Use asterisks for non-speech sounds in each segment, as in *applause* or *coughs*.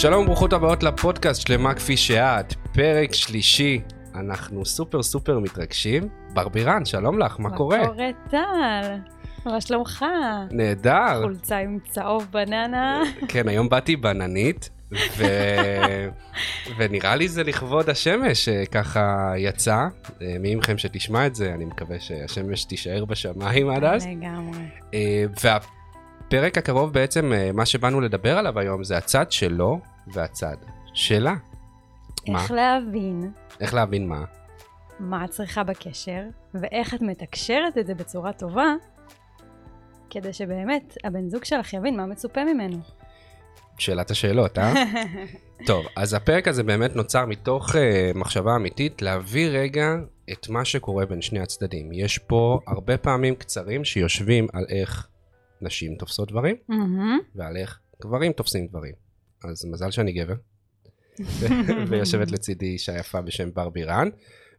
שלום וברוכות הבאות לפודקאסט שלמה כפי שאת, פרק שלישי. אנחנו סופר סופר מתרגשים. ברבירן, שלום לך, מה קורה? מה קורה טל? מה שלומך? נהדר. חולצה עם צהוב בננה. כן, היום באתי בננית, ו... *laughs* ונראה לי זה לכבוד השמש שככה יצא. אה, מי מכם שתשמע את זה, אני מקווה שהשמש תישאר בשמיים עד אז. לגמרי. אה, והפרק הקרוב בעצם, אה, מה שבאנו לדבר עליו היום זה הצד שלו והצד שלה. מה? איך להבין איך להבין מה? מה את צריכה בקשר, ואיך את מתקשרת את זה בצורה טובה, כדי שבאמת הבן זוג שלך יבין מה מצופה ממנו. שאלת השאלות, אה? *laughs* טוב, אז הפרק הזה באמת נוצר מתוך uh, מחשבה אמיתית להביא רגע את מה שקורה בין שני הצדדים. יש פה הרבה פעמים קצרים שיושבים על איך נשים תופסות דברים, מהמם. ועל איך גברים תופסים דברים. אז מזל שאני גבר. *laughs* ויושבת לצידי אישה יפה בשם בר בירן.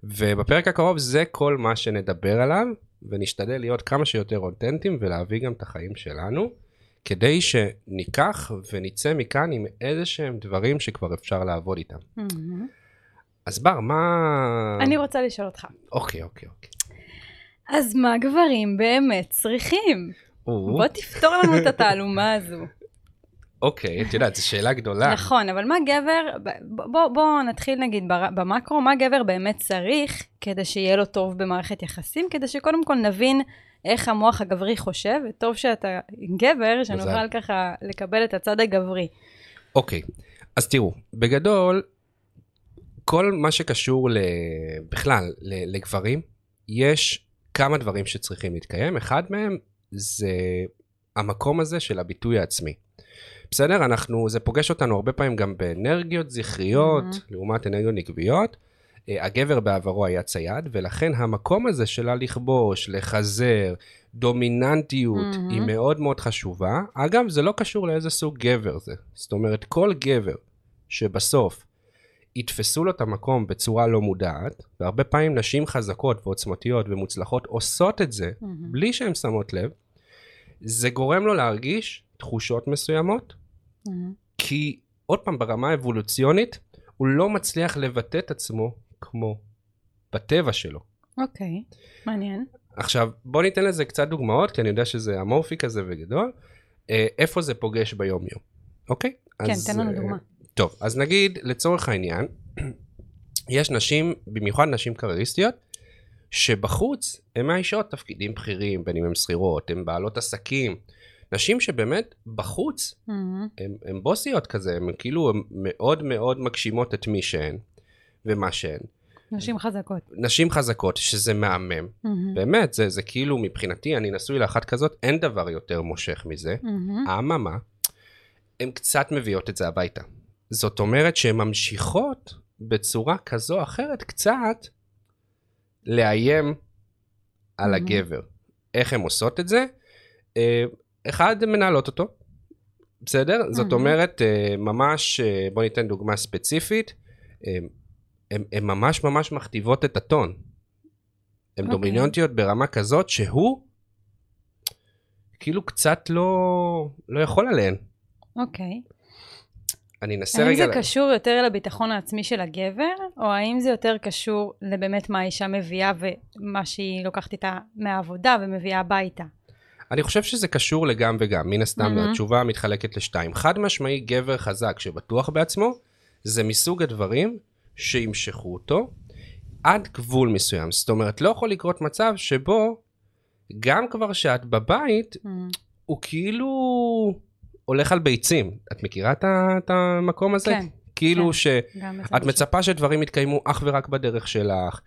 ובפרק הקרוב זה כל מה שנדבר עליו, ונשתדל להיות כמה שיותר אותנטיים ולהביא גם את החיים שלנו, כדי שניקח ונצא מכאן עם איזה שהם דברים שכבר אפשר לעבוד איתם. מהמם. אז בר, מה... אני רוצה לשאול אותך, אוקיי, אוקיי, אוקיי. אז מה גברים באמת צריכים? בוא תפתור לנו את התעלומה הזו. אוקיי, את יודעת, זו שאלה גדולה. נכון, אבל מה גבר, ב- בוא, נתחיל נגיד במקרו, מה גבר באמת צריך כדי שיהיה לו טוב במערכת יחסים, כדי שקודם כל נבין איך המוח הגברי חושב, וטוב שאתה גבר, שנוכל ככה לקבל את הצד הגברי. אוקיי, אז תראו, בגדול, כל מה שקשור ל... בכלל ל... לגברים, יש כמה דברים שצריכים להתקיים. אחד מהם זה המקום הזה של הביטוי העצמי. בסדר? אנחנו, זה פוגש אותנו הרבה פעמים גם באנרגיות זכריות, Mhm. לעומת אנרגיות נקביות. אה, הגבר בעברו היה צייד, ולכן המקום הזה שלה לכבוש, לחזר, דומיננטיות, Mhm. היא מאוד מאוד חשובה. אגב, זה לא קשור לאיזה סוג גבר זה. זאת אומרת, כל גבר שבסוף יתפסו לו את המקום בצורה לא מודעת, והרבה פעמים נשים חזקות ועוצמתיות ומוצלחות עושות את זה מהמם. בלי שהן שמות לב, זה גורם לו להרגיש תחושות מסוימות, מהמם. כי עוד פעם, ברמה האבולוציונית, הוא לא מצליח לבטא את עצמו כמו בטבע שלו. אוקיי, מעניין. עכשיו, בוא ניתן לזה קצת דוגמאות, כי אני יודע שזה אמורפי כזה וגדול. אה, איפה זה פוגש ביום-יום, אוקיי? כן, אז, תן לנו אה, דוגמה. טוב, אז נגיד, לצורך העניין, *clears throat* יש נשים, במיוחד נשים קרייריסטיות, שבחוץ הן מאיישות תפקידים בכירים, בין אם הן שכירות, הן בעלות עסקים. נשים שבאמת בחוץ מהמם. הן, בוסיות כזה, הן כאילו הן מאוד מאוד מגשימות את מי שהן ומה שהן. נשים חזקות. נשים חזקות, שזה מהמם. מהמם. באמת, זה, זה כאילו מבחינתי, אני נשוי לאחת כזאת, אין דבר יותר מושך מזה. מהמם. אממה, הן קצת מביאות את זה הביתה. זאת אומרת שהן ממשיכות בצורה כזו או אחרת קצת לאיים על. הגבר. איך הן עושות את זה? אה, אחד, מנהלות אותו, בסדר? זאת. אומרת, אה, ממש, אה, בוא ניתן דוגמה ספציפית, הן ממש ממש מכתיבות את הטון. הן אוקיי. דומיננטיות ברמה כזאת שהוא כאילו קצת לא, לא יכול עליהן. אוקיי. אני אנסה האם רגע... זה ל- קשור יותר לביטחון העצמי של הגבר, או האם זה יותר קשור לבאמת מה האישה מביאה ומה שהיא לוקחת איתה מהעבודה ומביאה הביתה? אני חושב שזה קשור לגם וגם, מן הסתם מהמם. התשובה מתחלקת לשתיים. חד משמעי גבר חזק שבטוח בעצמו, זה מסוג הדברים שימשכו אותו עד גבול מסוים. זאת אומרת, לא יכול לקרות מצב שבו גם כבר שאת בבית, Mm, הוא כאילו הולך על ביצים. את מכירה את את המקום הזה? כן, כאילו כן. ש... גם בצד את השני. מצפה שדברים יתקיימו אך ורק בדרך שלך,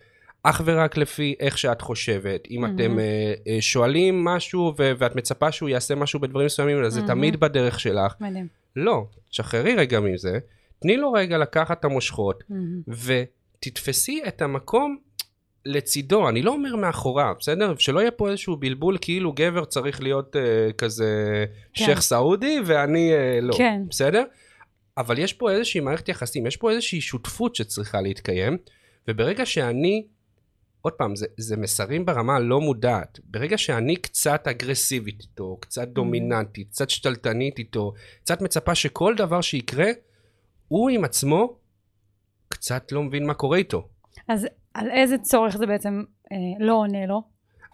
אך ורק לפי איך שאת חושבת. אם מהמם. אתם אה, שואלים משהו ו- ואת מצפה שהוא יעשה משהו בדברים מסוימים, אז זה מהמם. תמיד בדרך שלך. מדהים. לא, תשחררי רגע מזה, תני לו רגע לקחת את המושכות, מהמם. ותתפסי את המקום לצידו, אני לא אומר מאחוריו, בסדר? שלא יהיה פה איזשהו בלבול כאילו גבר צריך להיות אה, כזה כן. שייח' סעודי ואני אה, לא, כן. בסדר? אבל יש פה איזושהי מערכת יחסים, יש פה איזושהי שותפות שצריכה להתקיים, וברגע שאני, עוד פעם, זה, זה מסרים ברמה הלא מודעת, ברגע שאני קצת אגרסיבית איתו, קצת דומיננטית, קצת שתלטנית איתו, קצת מצפה שכל דבר שיקרה, הוא עם עצמו קצת לא מבין מה קורה איתו. אז על איזה צורך זה בעצם אה, לא עונה לו?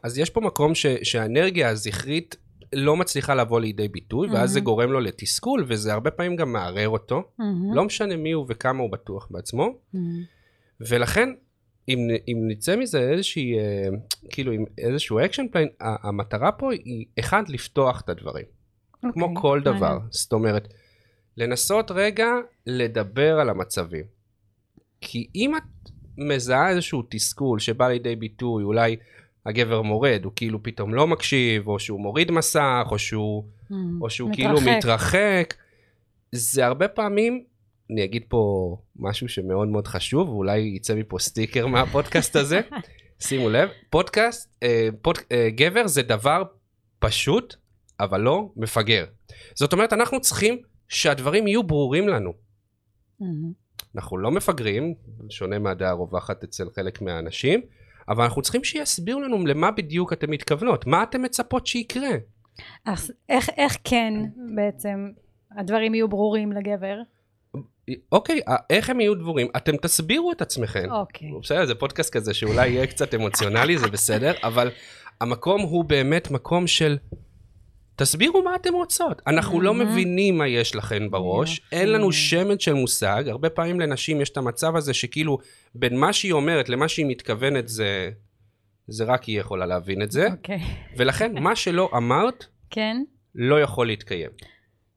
אז יש פה מקום ש, שהאנרגיה הזכרית לא מצליחה לבוא לידי ביטוי, ואז זה מהמם. גורם לו לתסכול, וזה הרבה פעמים גם מערער אותו. מהמם. לא משנה מי הוא וכמה הוא בטוח בעצמו. מהמם. ולכן, אם, אם נצא מזה איזושהי, אה, כאילו, עם איזשהו action plan, המטרה פה היא, אחד, לפתוח את הדברים. כמו אוקיי, כל דבר. מעניין. זאת אומרת, לנסות רגע לדבר על המצבים. כי אם את מזהה איזשהו תסכול שבא לידי ביטוי, אולי הגבר מורד, הוא כאילו פתאום לא מקשיב, או שהוא מוריד מסך, או שהוא, מהמם. או שהוא כאילו מתרחק, זה הרבה פעמים, אני אגיד פה משהו שמאוד מאוד חשוב, ואולי יצא מפה סטיקר *laughs* מהפודקאסט הזה, שימו לב, פודקאסט, אה, פוד, אה, גבר זה דבר פשוט, אבל לא מפגר. זאת אומרת, אנחנו צריכים שהדברים יהיו ברורים לנו. מהמם. אנחנו לא מפגרים, שונה מהדעה הרווחת אצל חלק מהאנשים, אבל אנחנו צריכים שיסבירו לנו למה בדיוק אתם מתכוונות, מה אתם מצפות שיקרה. אז איך, איך כן בעצם הדברים יהיו ברורים לגבר? אוקיי, אה, איך הם יהיו דבורים? אתם תסבירו את עצמכם. אוקיי. בסדר, זה פודקאסט כזה שאולי יהיה קצת אמוציונלי, זה בסדר, אבל המקום הוא באמת מקום של... תסבירו מה אתם רוצות. אנחנו לא. מבינים מה יש לכן בראש, יופי. אין לנו שמץ של מושג. הרבה פעמים לנשים יש את המצב הזה שכאילו בין מה שהיא אומרת למה שהיא מתכוונת זה... זה רק היא יכולה להבין את זה, אוקיי. ולכן מה שלא אמרת כן. לא יכול להתקיים.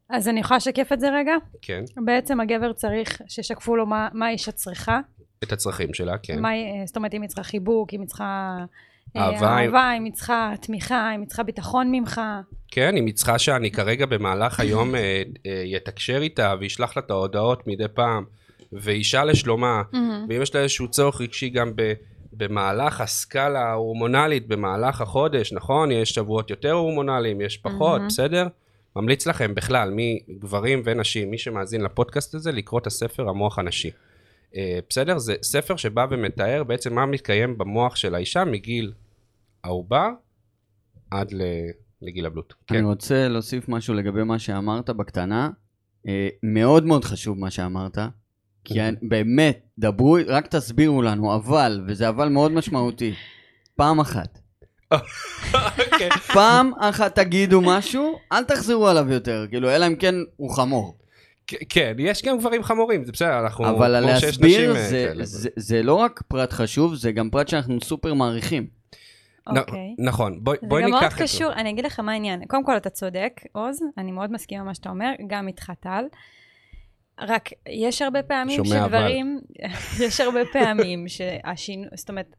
אז אני יכולה לשקף את זה רגע? כן, בעצם הגבר צריך שישקפו לו מה, מה האישה צריכה. את הצרכים שלה, כן. מה, היא- זאת אומרת, אם היא צריכה חיבוק, אם היא צריכה... אה, אהבה, אהבה, היא צריכה תמיכה, היא צריכה ביטחון ממך. כן, היא צריכה שאני כרגע במהלך היום אה, אה, יתקשר איתה וישלח לה את ההודעות מדי פעם, וישאל לשלומה. ואם יש לה איזשהו צורך רגשי גם ב, במהלך הסקאלה ההורמונלית, במהלך החודש, נכון? יש שבועות יותר הורמונליים, יש פחות, מהמם. בסדר? ממליץ לכם בכלל, מגברים ונשים, מי שמאזין לפודקאסט הזה, לקרוא את הספר המוח הנשי. אה, בסדר? זה ספר שבא ומתאר בעצם מה מתקיים במוח של האישה מגיל העובר עד. לגיל הבלוט. אני כן. רוצה להוסיף משהו לגבי מה שאמרת בקטנה. אה, מאוד מאוד חשוב מה שאמרת. כי. אני- באמת, דברו, רק תסבירו לנו, אבל, וזה אבל מאוד משמעותי, פעם אחת. אוקיי. *laughs* פעם אחת תגידו משהו, אל תחזרו עליו יותר, כאילו, אלא אם כן הוא חמור. כן, יש גם גברים חמורים, זה בסדר, אנחנו... אבל להסביר אה, זה, כאלה. זה, זה לא רק פרט חשוב, זה גם פרט שאנחנו סופר מעריכים. אוקיי. נכון, בואי זה בואי גם מאוד ניקח את זה. קשור, אני אגיד לך מה העניין. קודם כל, אתה צודק, עוז, אני מאוד מסכימה עם מה שאתה אומר, גם איתך טל. רק יש הרבה פעמים. שדברים, *laughs* יש הרבה פעמים שהשינוי, זאת אומרת,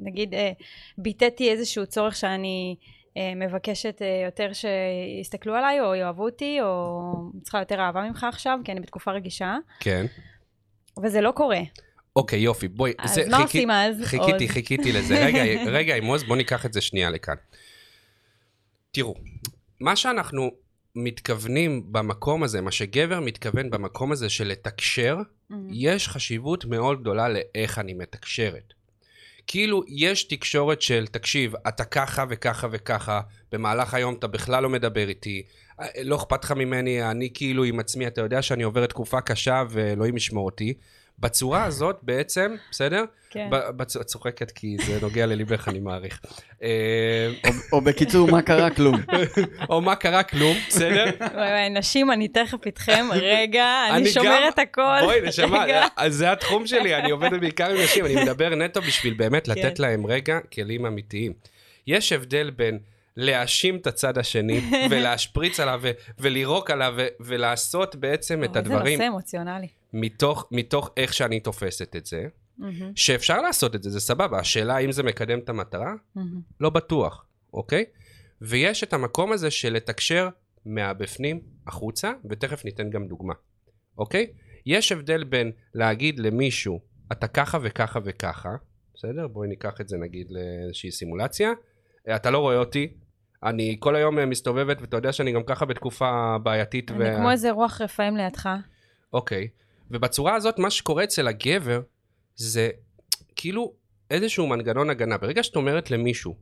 נגיד אה, ביטאתי איזשהו צורך שאני אה, מבקשת אה, יותר שיסתכלו עליי, או יאהבו אותי, או צריכה יותר אהבה ממך עכשיו, כי אני בתקופה רגישה, כן. וזה לא קורה. אוקיי, יופי, בואי. אז זה- מה חיכי- עושים אז? חיכיתי, עוז? חיכיתי לזה. רגע, *laughs* רגע, עוז, בואו ניקח את זה שנייה לכאן. תראו, מה שאנחנו מתכוונים במקום הזה, מה שגבר מתכוון במקום הזה של לתקשר, מהמם. יש חשיבות מאוד גדולה לאיך אני מתקשרת. כאילו, יש תקשורת של, תקשיב, אתה ככה וככה וככה, במהלך היום אתה בכלל לא מדבר איתי, אה, לא אכפת לך ממני, אני כאילו עם עצמי, אתה יודע שאני עובר תקופה קשה ואלוהים ישמור אותי. בצורה הזאת בעצם, בסדר? כן. בצ- את צוחקת כי זה נוגע לליבך, אני מעריך. אה, או, בקיצור, מה קרה? כלום. או מה קרה? כלום, בסדר? נשים, אני תכף איתכם, רגע, אני שומרת הכל. בואי, נשמה. אז זה התחום שלי, אני עובד בעיקר עם נשים, אני מדבר נטו בשביל באמת כן. לתת להם רגע כלים אמיתיים. יש הבדל בין להאשים את הצד השני *laughs* ולהשפריץ עליו ולירוק עליו ולעשות בעצם את הדברים זה נושא אמוציונלי. מתוך, מתוך איך שאני תופסת את זה, מהמם, שאפשר לעשות את זה, זה סבבה, השאלה האם זה מקדם את המטרה? מהמם. לא בטוח, אוקיי? ויש את המקום הזה של לתקשר מהבפנים החוצה, ותכף ניתן גם דוגמה, אוקיי? יש הבדל בין להגיד למישהו, אתה ככה וככה וככה, בסדר? בואי ניקח את זה נגיד לאיזושהי סימולציה. "אה, אתה לא רואה אותי, אני כל היום מסתובבת, ואתה יודע שאני גם ככה בתקופה בעייתית. אני כמו איזה רוח רפאים לידך. אוקיי. ובצורה הזאת, מה שקורה אצל הגבר, זה כאילו איזשהו מנגנון הגנה. ברגע שאת אומרת למישהו,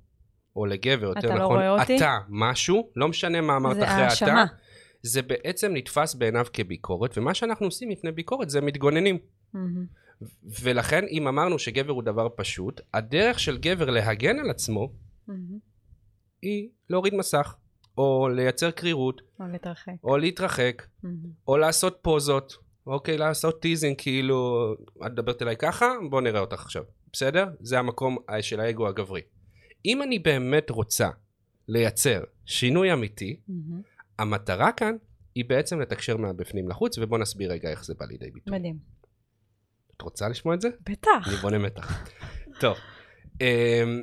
או לגבר, יותר אתה לא נכון, רואה אותי? אתה משהו, לא משנה מה אמרת אחרי האשמה. אתה, זה בעצם נתפס בעיניו כביקורת, ומה שאנחנו עושים לפני ביקורת זה מתגוננים. מהמם. ולכן אם אמרנו שגבר הוא דבר פשוט, הדרך של גבר להגן על עצמו מהמם. היא להוריד מסך, או לייצר קרירות, או להתרחק. או להתרחק, מהמם. או לעשות פוזות, אוקיי? לעשות teasing, כאילו, את מדברת אליי ככה, בוא נראה אותך עכשיו, בסדר? זה המקום של האגו הגברי. אם אני באמת רוצה לייצר שינוי אמיתי, מהמם. המטרה כאן היא בעצם לתקשר מהבפנים לחוץ, ובוא נסביר רגע איך זה בא לידי ביטוי. מדהים. את רוצה לשמוע את זה? בטח. אני בונה מתח. טוב. אמ,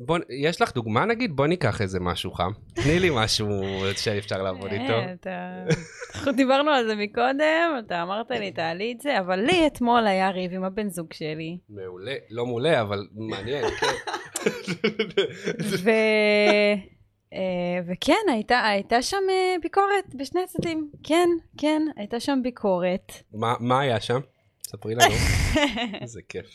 בוא, יש לך דוגמה נגיד? בוא ניקח איזה משהו חם. תני לי משהו שאפשר לעבוד איתו. אה, אנחנו דיברנו על זה מקודם, אתה אמרת לי, תעלי את זה, אבל לי אתמול היה ריב עם הבן זוג שלי, מעולה, לא מעולה, אבל מעניין, כן. ו... אה, וכן, הייתה, הייתה שם אה, ביקורת בשני הצדדים. כן, כן, הייתה שם ביקורת. מה מה היה שם? ספרי לנו. *laughs* איזה כיף.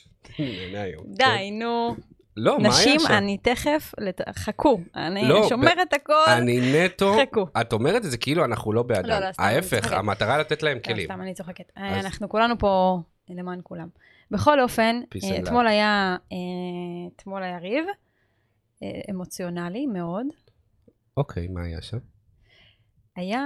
די, נו. לא, מה היה נשים, שם? אני תכף, לת... חכו, אני לא, שומרת הכל. אני נטו, חכו. את אומרת את זה כאילו אנחנו לא בעדם. לא, לא, סתם, ההפך. המטרה לתת להם לא, כלים. סתם, אני צוחקת. אז- אז... אנחנו כולנו פה למען כולם. בכל אופן, אה, אתמול היה, אה, אתמול היה ריב, אה, אמוציונלי מאוד. אוקיי, מה היה שם? היה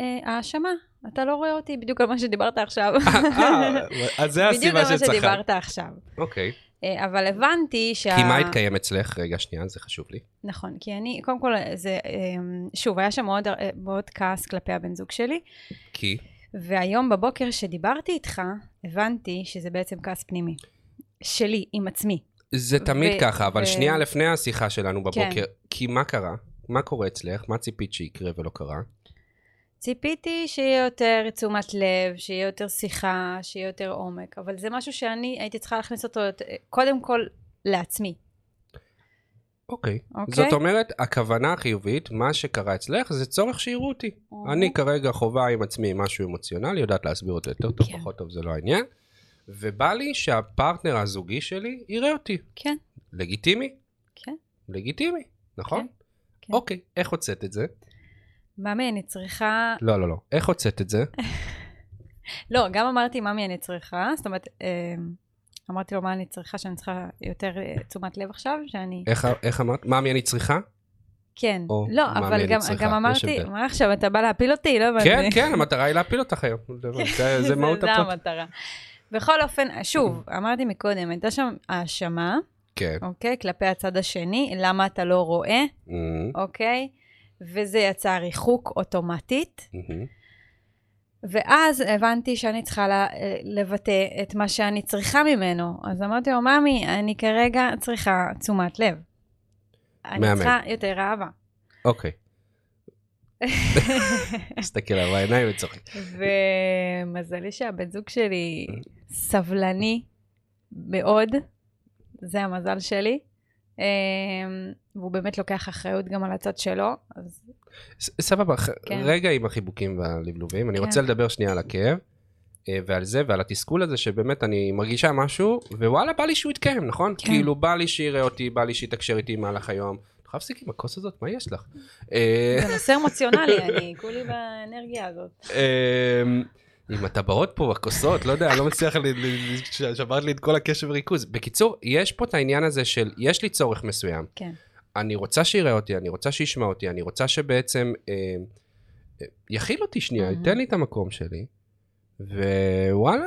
אה, האשמה. אתה לא רואה אותי בדיוק על מה שדיברת עכשיו. אה, *laughs* אז זה בדיוק הסיבה על מה שצחקת. שדיברת עכשיו. אוקיי. אה, אבל הבנתי שה... כי מה התקיים אצלך? רגע, שנייה, זה חשוב לי. נכון, כי אני, קודם כל, זה, אה, שוב, היה שם מאוד, אה, מאוד כעס כלפי הבן זוג שלי, כי? והיום בבוקר שדיברתי איתך, הבנתי שזה בעצם כעס פנימי. שלי, עם עצמי. זה תמיד ו- ככה, אבל ו- שנייה לפני השיחה שלנו בבוקר, כן. כי מה קרה? מה קורה אצלך? מה ציפית שיקרה ולא קרה? ציפיתי שיהיה יותר תשומת לב, שיהיה יותר שיחה, שיהיה יותר עומק, אבל זה משהו שאני הייתי צריכה להכניס אותו קודם כל לעצמי. אוקיי. אוקיי. זאת אומרת, הכוונה החיובית, מה שקרה אצלך, זה צורך שיראו אותי. אוקיי. אני כרגע חווה עם עצמי משהו אמוציונלי, יודעת להסביר אותו יותר טוב, כן. פחות טוב, זה לא העניין. ובא לי שהפרטנר הזוגי שלי יראה אותי. כן, לגיטימי? כן. לגיטימי, נכון? כן. אוקיי, איך הוצאת את זה? ממי, אני צריכה... לא, לא, לא. איך הוצאת את זה? *laughs* לא, גם אמרתי ממי אני צריכה, זאת אומרת, אה, אמרתי לו מה אני צריכה, שאני צריכה יותר אה, תשומת לב עכשיו, שאני... איך, איך אמרת? ממי אני צריכה? כן. לא, אבל גם, גם אמרתי. מה עכשיו, אתה בא להפיל אותי? לא הבנתי. כן, כן, המטרה היא להפיל אותך היום. *laughs* זה- זה מהות זה הפוד. המטרה. בכל אופן, שוב, אמרתי מקודם, הייתה שם האשמה, כן. אוקיי? כלפי הצד השני, למה אתה לא רואה, מהמם, אוקיי? וזה יצר ריחוק אוטומטית. ואז הבנתי שאני צריכה לבטא את מה שאני צריכה ממנו. אז אמרתי לו, ממי, אני כרגע צריכה תשומת לב. אני מהמם. צריכה יותר אהבה. אוקיי. *laughs* מסתכל עליו בעיניים וצוחק. ומזלי שהבן זוג שלי סבלני מאוד, זה המזל שלי. אמ, והוא באמת לוקח אחריות גם על הצד שלו, אז סבבה, כן. רגע עם החיבוקים והלבלובים, אני כן. רוצה לדבר שנייה על הכאב. אה, ועל זה ועל התסכול הזה שבאמת אני מרגישה משהו ווואלה בא לי שהוא יתקיים נכון? כן. כאילו בא לי שיראה אותי בא לי שיתקשר איתי במהלך היום. אני חייב להפסיק עם הכוס הזאת מה יש לך? אה, זה נושא אמוציונלי, *laughs* אני כולי באנרגיה הזאת. עם הטבעות פה בכוסות, לא יודע, אני לא מצליח, שברת לי את כל הקשב וריכוז. בקיצור, יש פה את העניין הזה של, יש לי צורך מסוים. כן. אני רוצה שיראה אותי, אני רוצה שישמע אותי, אני רוצה שבעצם אה, אה, יכיל אותי שנייה, Mhm. ייתן לי את המקום שלי, ווואלה,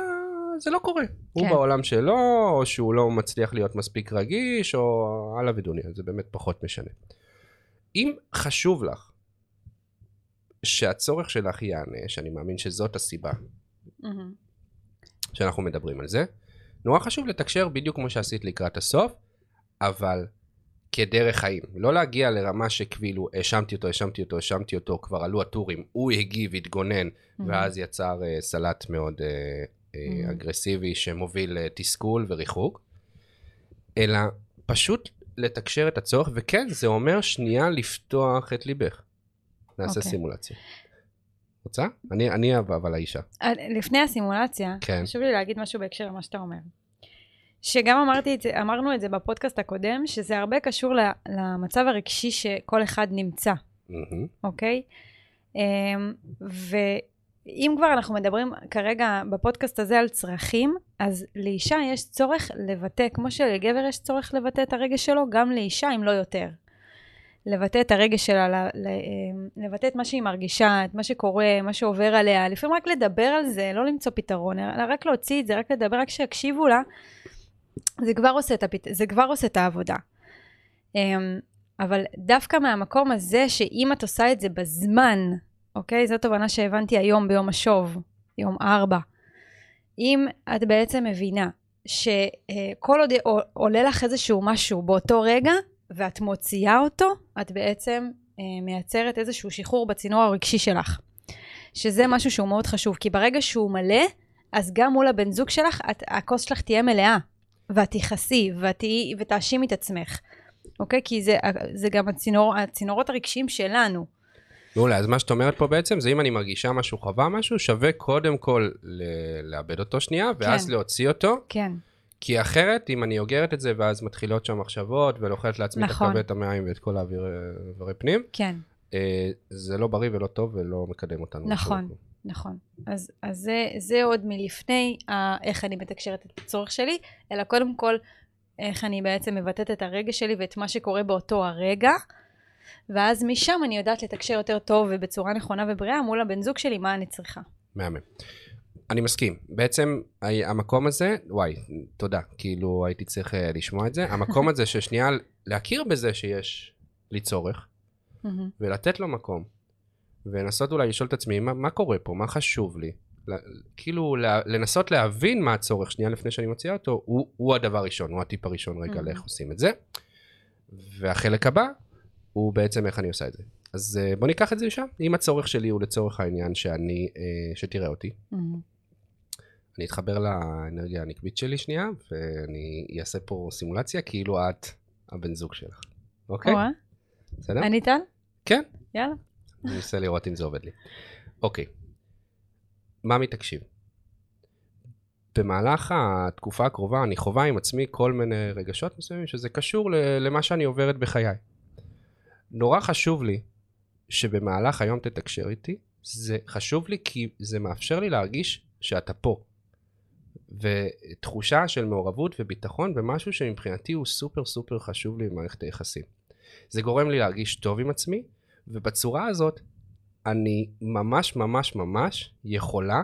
זה לא קורה. הוא כן. בעולם שלו, או שהוא לא מצליח להיות מספיק רגיש, או הלאה ודוניה, זה באמת פחות משנה. אם חשוב לך שהצורך שלך יענה, שאני מאמין שזאת הסיבה. שאנחנו מדברים על זה, נורא חשוב לתקשר בדיוק כמו שעשית לקראת הסוף, אבל כדרך חיים. לא להגיע לרמה שכאילו האשמתי אותו, האשמתי אותו, האשמתי אותו, כבר עלו הטורים, הוא הגיב, התגונן, ואז יצר uh, סלט מאוד uh, uh. אגרסיבי שמוביל לתסכול וריחוק, אלא פשוט לתקשר את הצורך, וכן, זה אומר שנייה לפתוח את ליבך. נעשה אוקיי. סימולציה. רוצה? אני, אני אבל האישה. לפני הסימולציה, כן. חשוב לי להגיד משהו בהקשר למה שאתה אומר. שגם אמרתי את זה, אמרנו את זה בפודקאסט הקודם, שזה הרבה קשור למצב הרגשי שכל אחד נמצא. אוקיי? אמ, ואם כבר אנחנו מדברים כרגע בפודקאסט הזה על צרכים, אז לאישה יש צורך לבטא, כמו שלגבר יש צורך לבטא את הרגש שלו, גם לאישה, אם לא יותר. לבטא את הרגש שלה, אמ, לבטא את מה שהיא מרגישה, את מה שקורה, מה שעובר עליה. לפעמים רק לדבר על זה, לא למצוא פתרון, אלא רק להוציא את זה, רק לדבר, רק שיקשיבו לה, זה כבר עושה את, הפת... זה כבר עושה את העבודה. אמ, אבל דווקא מהמקום הזה, שאם את עושה את זה בזמן, אוקיי? זו תובנה שהבנתי היום ביום השוב, יום ארבע. אם את בעצם מבינה שכל עוד עולה לך איזשהו משהו באותו רגע, ואת מוציאה אותו, את בעצם אה, מייצרת איזשהו שחרור בצינור הרגשי שלך. שזה משהו שהוא מאוד חשוב, כי ברגע שהוא מלא, אז גם מול הבן זוג שלך, את, הכוס שלך תהיה מלאה, ואת תכעסי, ותאשימי את עצמך. אוקיי? כי זה, זה גם הצינור, הצינורות הרגשיים שלנו. מעולה, אז מה שאת אומרת פה בעצם, זה אם אני מרגישה משהו, חווה משהו, שווה קודם כל ל- לאבד אותו שנייה, ואז כן. להוציא אותו. כן. כי אחרת, אם אני אוגרת את זה, ואז מתחילות שם מחשבות, ולוחלת לעצמי נכון. את הכבד, המעיים ואת כל האווירי פנים, כן. אה, זה לא בריא ולא טוב ולא מקדם אותנו. נכון, נכון. אז, אז זה, זה עוד מלפני אה, איך אני מתקשרת את הצורך שלי, אלא קודם כל, איך אני בעצם מבטאת את הרגש שלי ואת מה שקורה באותו הרגע, ואז משם אני יודעת לתקשר יותר טוב ובצורה נכונה ובריאה מול הבן זוג שלי, מה אני צריכה. מהמם. אני מסכים. בעצם המקום הזה, וואי, תודה, כאילו הייתי צריך אה, לשמוע את זה. המקום הזה ששנייה להכיר בזה שיש לי צורך, ולתת לו מקום, ולנסות אולי לשאול את עצמי, מה, מה קורה פה? מה חשוב לי? כאילו לנסות להבין מה הצורך שנייה לפני שאני מוציאה אותו, הוא, הוא הדבר הראשון, הוא הטיפ הראשון רגע לאיך עושים את זה. והחלק הבא הוא בעצם איך אני עושה את זה. אז אה, בוא ניקח את זה לשם. אם הצורך שלי הוא לצורך העניין שאני, אה, שתראה אותי, אני אתחבר לאנרגיה הנקבית שלי שנייה, ואני אעשה פה סימולציה כאילו את הבן זוג שלך, אוקיי? בסדר? אני טל? כן. יאללה. אני אנסה לראות אם זה עובד לי. אוקיי. ממי תקשיב. במהלך התקופה הקרובה אני חווה עם עצמי כל מיני רגשות מסוימים שזה קשור למה שאני עוברת בחיי. נורא חשוב לי שבמהלך היום תתקשר איתי, זה חשוב לי כי זה מאפשר לי להרגיש שאתה פה. ותחושה של מעורבות וביטחון במשהו שמבחינתי הוא סופר סופר חשוב לי במערכת היחסים. זה גורם לי להרגיש טוב עם עצמי, ובצורה הזאת אני ממש ממש ממש יכולה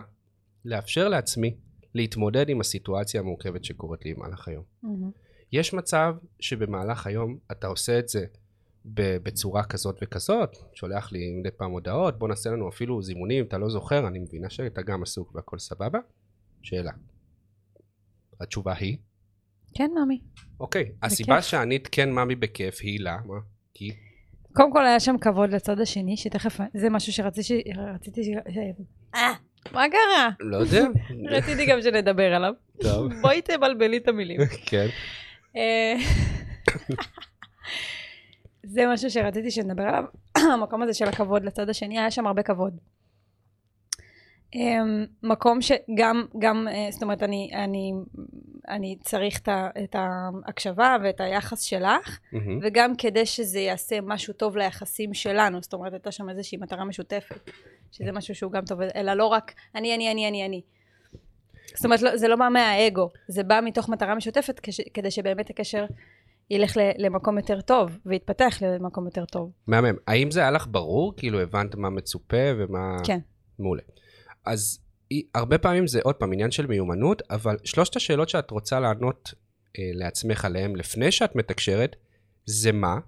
לאפשר לעצמי להתמודד עם הסיטואציה המורכבת שקורית לי במהלך היום. Mm-hmm. יש מצב שבמהלך היום אתה עושה את זה בצורה כזאת וכזאת, שולח לי מדי פעם הודעות, בוא נעשה לנו אפילו זימונים, אתה לא זוכר, אני מבינה שאתה גם עסוק והכל סבבה. שאלה. התשובה היא? כן, ממי. אוקיי, בכיף. הסיבה שענית כן ממי בכיף היא למה? כי? קודם כל היה שם כבוד לצד השני, שתכף, זה משהו שרציתי, רציתי, אה, מה קרה? לא יודע. *laughs* רציתי גם שנדבר עליו. טוב. *laughs* בואי תבלבלי את המילים. כן. אה, *laughs* זה משהו שרציתי שנדבר עליו, *coughs* המקום הזה של הכבוד לצד השני, היה שם הרבה כבוד. אמ, מקום שגם, גם, אה, זאת אומרת, אני, אני, אני צריך את ההקשבה ואת היחס שלך, mm-hmm. וגם כדי שזה יעשה משהו טוב ליחסים שלנו, זאת אומרת, הייתה שם איזושהי מטרה משותפת, שזה משהו שהוא גם טוב, אלא לא רק אני, אני, אני, אני, אני. זאת אומרת, לא, זה לא בא מהאגו, זה בא מתוך מטרה משותפת כש, כדי שבאמת הקשר ילך למקום יותר טוב, ויתפתח למקום יותר טוב. מהמם. האם זה היה לך ברור? כאילו הבנת מה מצופה ומה... כן. מעולה. אז הרבה פעמים זה עוד פעם עניין של מיומנות, אבל שלושת השאלות שאת רוצה לענות אה, לעצמך עליהן לפני שאת מתקשרת, זה מה,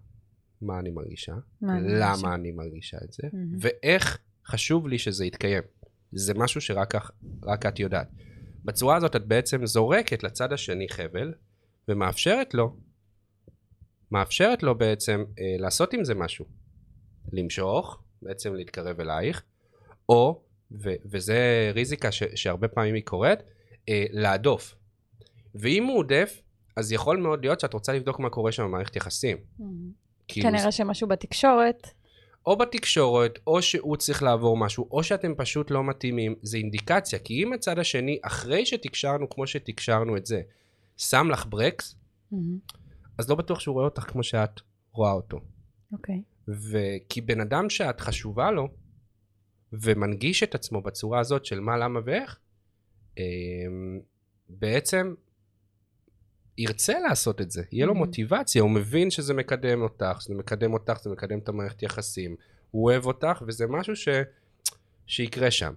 מה אני מרגישה, מה למה אני מרגישה. אני מרגישה את זה, mm-hmm. ואיך חשוב לי שזה יתקיים. זה משהו שרק רק את יודעת. בצורה הזאת את בעצם זורקת לצד השני חבל, ומאפשרת לו, מאפשרת לו בעצם אה, לעשות עם זה משהו. למשוך, בעצם להתקרב אלייך, או ו- וזה ריזיקה ש- שהרבה פעמים היא קורית, אה, להדוף. ואם הוא עודף, אז יכול מאוד להיות שאת רוצה לבדוק מה קורה שם במערכת יחסים. Mm-hmm. כאילו כנראה שמשהו בתקשורת. או בתקשורת, או שהוא צריך לעבור משהו, או שאתם פשוט לא מתאימים, זה אינדיקציה. כי אם הצד השני, אחרי שתקשרנו כמו שתקשרנו את זה, שם לך ברקס, mm-hmm. אז לא בטוח שהוא רואה אותך כמו שאת רואה אותו. אוקיי. Okay. וכי בן אדם שאת חשובה לו, ומנגיש את עצמו בצורה הזאת של מה, למה ואיך, אה, בעצם ירצה לעשות את זה, יהיה לו Mhm. מוטיבציה, הוא מבין שזה מקדם אותך, שזה מקדם אותך, זה מקדם את המערכת יחסים, הוא אוהב אותך, וזה משהו ש... שיקרה שם.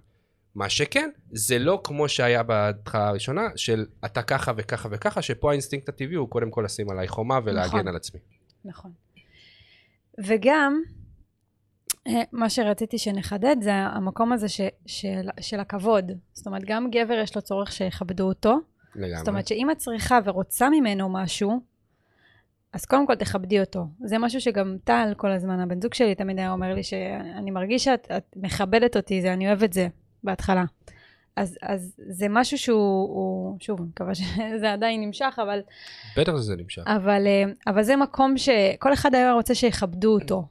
מה שכן, זה לא כמו שהיה בהתחלה הראשונה, של אתה ככה וככה וככה, שפה האינסטינקט הטבעי הוא קודם כל לשים עליי חומה ולהגן נכון. על עצמי. נכון. וגם, מה שרציתי שנחדד זה המקום הזה ש, של, של הכבוד. זאת אומרת, גם גבר יש לו צורך שיכבדו אותו. לגמרי. זאת אומרת שאם את צריכה ורוצה ממנו משהו, אז קודם כל תכבדי אותו. זה משהו שגם טל כל הזמן, הבן זוג שלי תמיד היה אומר לי שאני מרגיש שאת את מכבדת אותי, זה, אני אוהב את זה בהתחלה. אז, אז זה משהו שהוא, הוא, שוב, אני מקווה שזה עדיין נמשך, אבל בטח שזה נמשך. אבל, אה, אבל זה מקום שכל אחד היה רוצה שיכבדו אותו,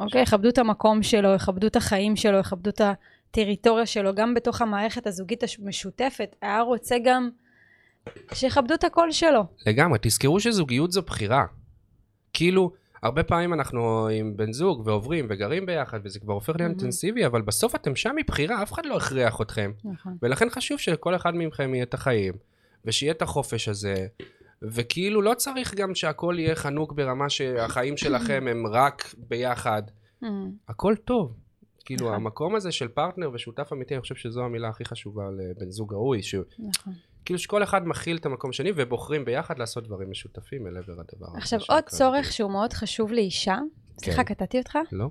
אוקיי? יכבדו את המקום שלו, יכבדו את החיים שלו, יכבדו את הטריטוריה שלו, גם בתוך המערכת הזוגית המשותפת, היה רוצה גם שיכבדו את הקול שלו. לגמרי, תזכרו שזוגיות זו בחירה. כאילו, הרבה פעמים אנחנו עם בן זוג ועוברים וגרים ביחד, וזה כבר הופך להיות Mhm. אינטנסיבי, אבל בסוף אתם שם מבחירה, אף אחד לא הכריח אתכם. נכון. ולכן חשוב שלכל אחד מכם יהיה את החיים, ושיהיה את החופש הזה, וכאילו לא צריך גם שהכל יהיה חנוק ברמה שהחיים שלכם הם רק ביחד. הכל טוב. כאילו, נכון. המקום הזה של פרטנר ושותף אמיתי, אני חושב שזו המילה הכי חשובה לבן זוג ראוי, ש... נכון. כאילו שכל אחד מכיל את המקום שני ובוחרים ביחד לעשות דברים משותפים אל עבר הדבר. הזה עכשיו, עוד צורך. שהוא מאוד חשוב לאישה, סליחה, כן. קטעתי אותך? לא?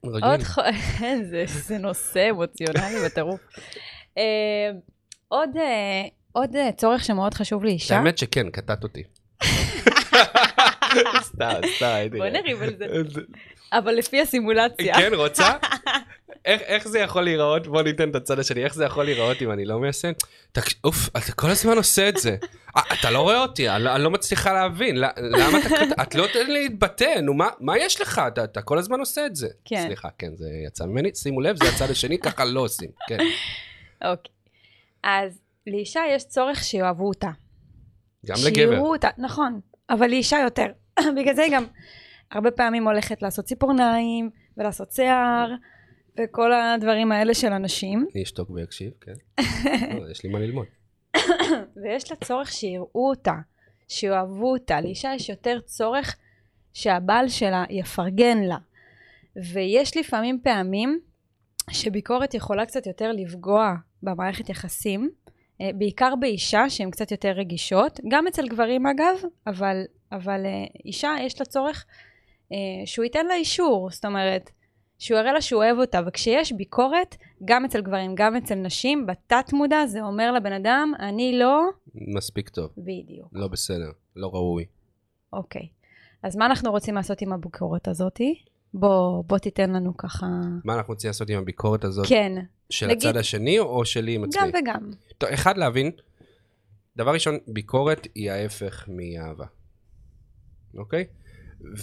עוד רגיל. ח... *laughs* זה, זה נושא אמוציונלי בטירוף. אה, עוד, אה, עוד אה, צורך שמאוד חשוב לאישה. האמת שכן, קטעת אותי. *laughs* סתם, סתם, הייתי... בוא נריב על זה. אבל לפי הסימולציה. כן, רוצה? *laughs* איך, איך זה יכול להיראות? בוא ניתן את הצד השני. איך זה יכול להיראות אם אני לא מיישם? תק- אוף, אתה כל הזמן עושה את זה. *laughs* אה, אתה לא רואה אותי, אני, לא- אני לא מצליחה להבין. ל- למה אתה... קוט- את לא נותן לי להתבטא, נו, מה, מה יש לך? אתה, אתה כל הזמן עושה את זה. כן. סליחה, כן, זה יצא ממני. שימו לב, זה הצד השני, ככה לא עושים. כן. אוקיי. אז לאישה יש צורך שיאהבו אותה. גם לגבר. שיראו אותה, נכון. אבל לאישה יותר. *clears throat* בגלל זה היא גם הרבה פעמים הולכת לעשות ציפורניים, ולעשות שיער, וכל הדברים האלה של אנשים. אני אשתוק ואקשיב, כן. *laughs* לא, יש לי מה ללמוד. *coughs* ויש לה צורך שיראו אותה, שיאהבו אותה. לאישה יש יותר צורך שהבעל שלה יפרגן לה. ויש לפעמים פעמים שביקורת יכולה קצת יותר לפגוע במערכת יחסים, בעיקר באישה שהן קצת יותר רגישות, גם אצל גברים אגב, אבל, אבל אה, אישה יש לה צורך אה, שהוא ייתן לה אישור, זאת אומרת, שהוא יראה לה שהוא אוהב אותה, וכשיש ביקורת, גם אצל גברים, גם אצל נשים, בתת מודע זה אומר לבן אדם, אני לא... מספיק טוב. בדיוק. לא בסדר, לא ראוי. אוקיי. אז מה אנחנו רוצים לעשות עם הביקורת הזאתי? בוא, בוא תיתן לנו ככה... מה אנחנו רוצים לעשות עם הביקורת הזאת? כן, של נגיד- הצד השני או שלי עם עצמי? גם וגם. טוב, אחד להבין, דבר ראשון, ביקורת היא ההפך מאהבה, אוקיי?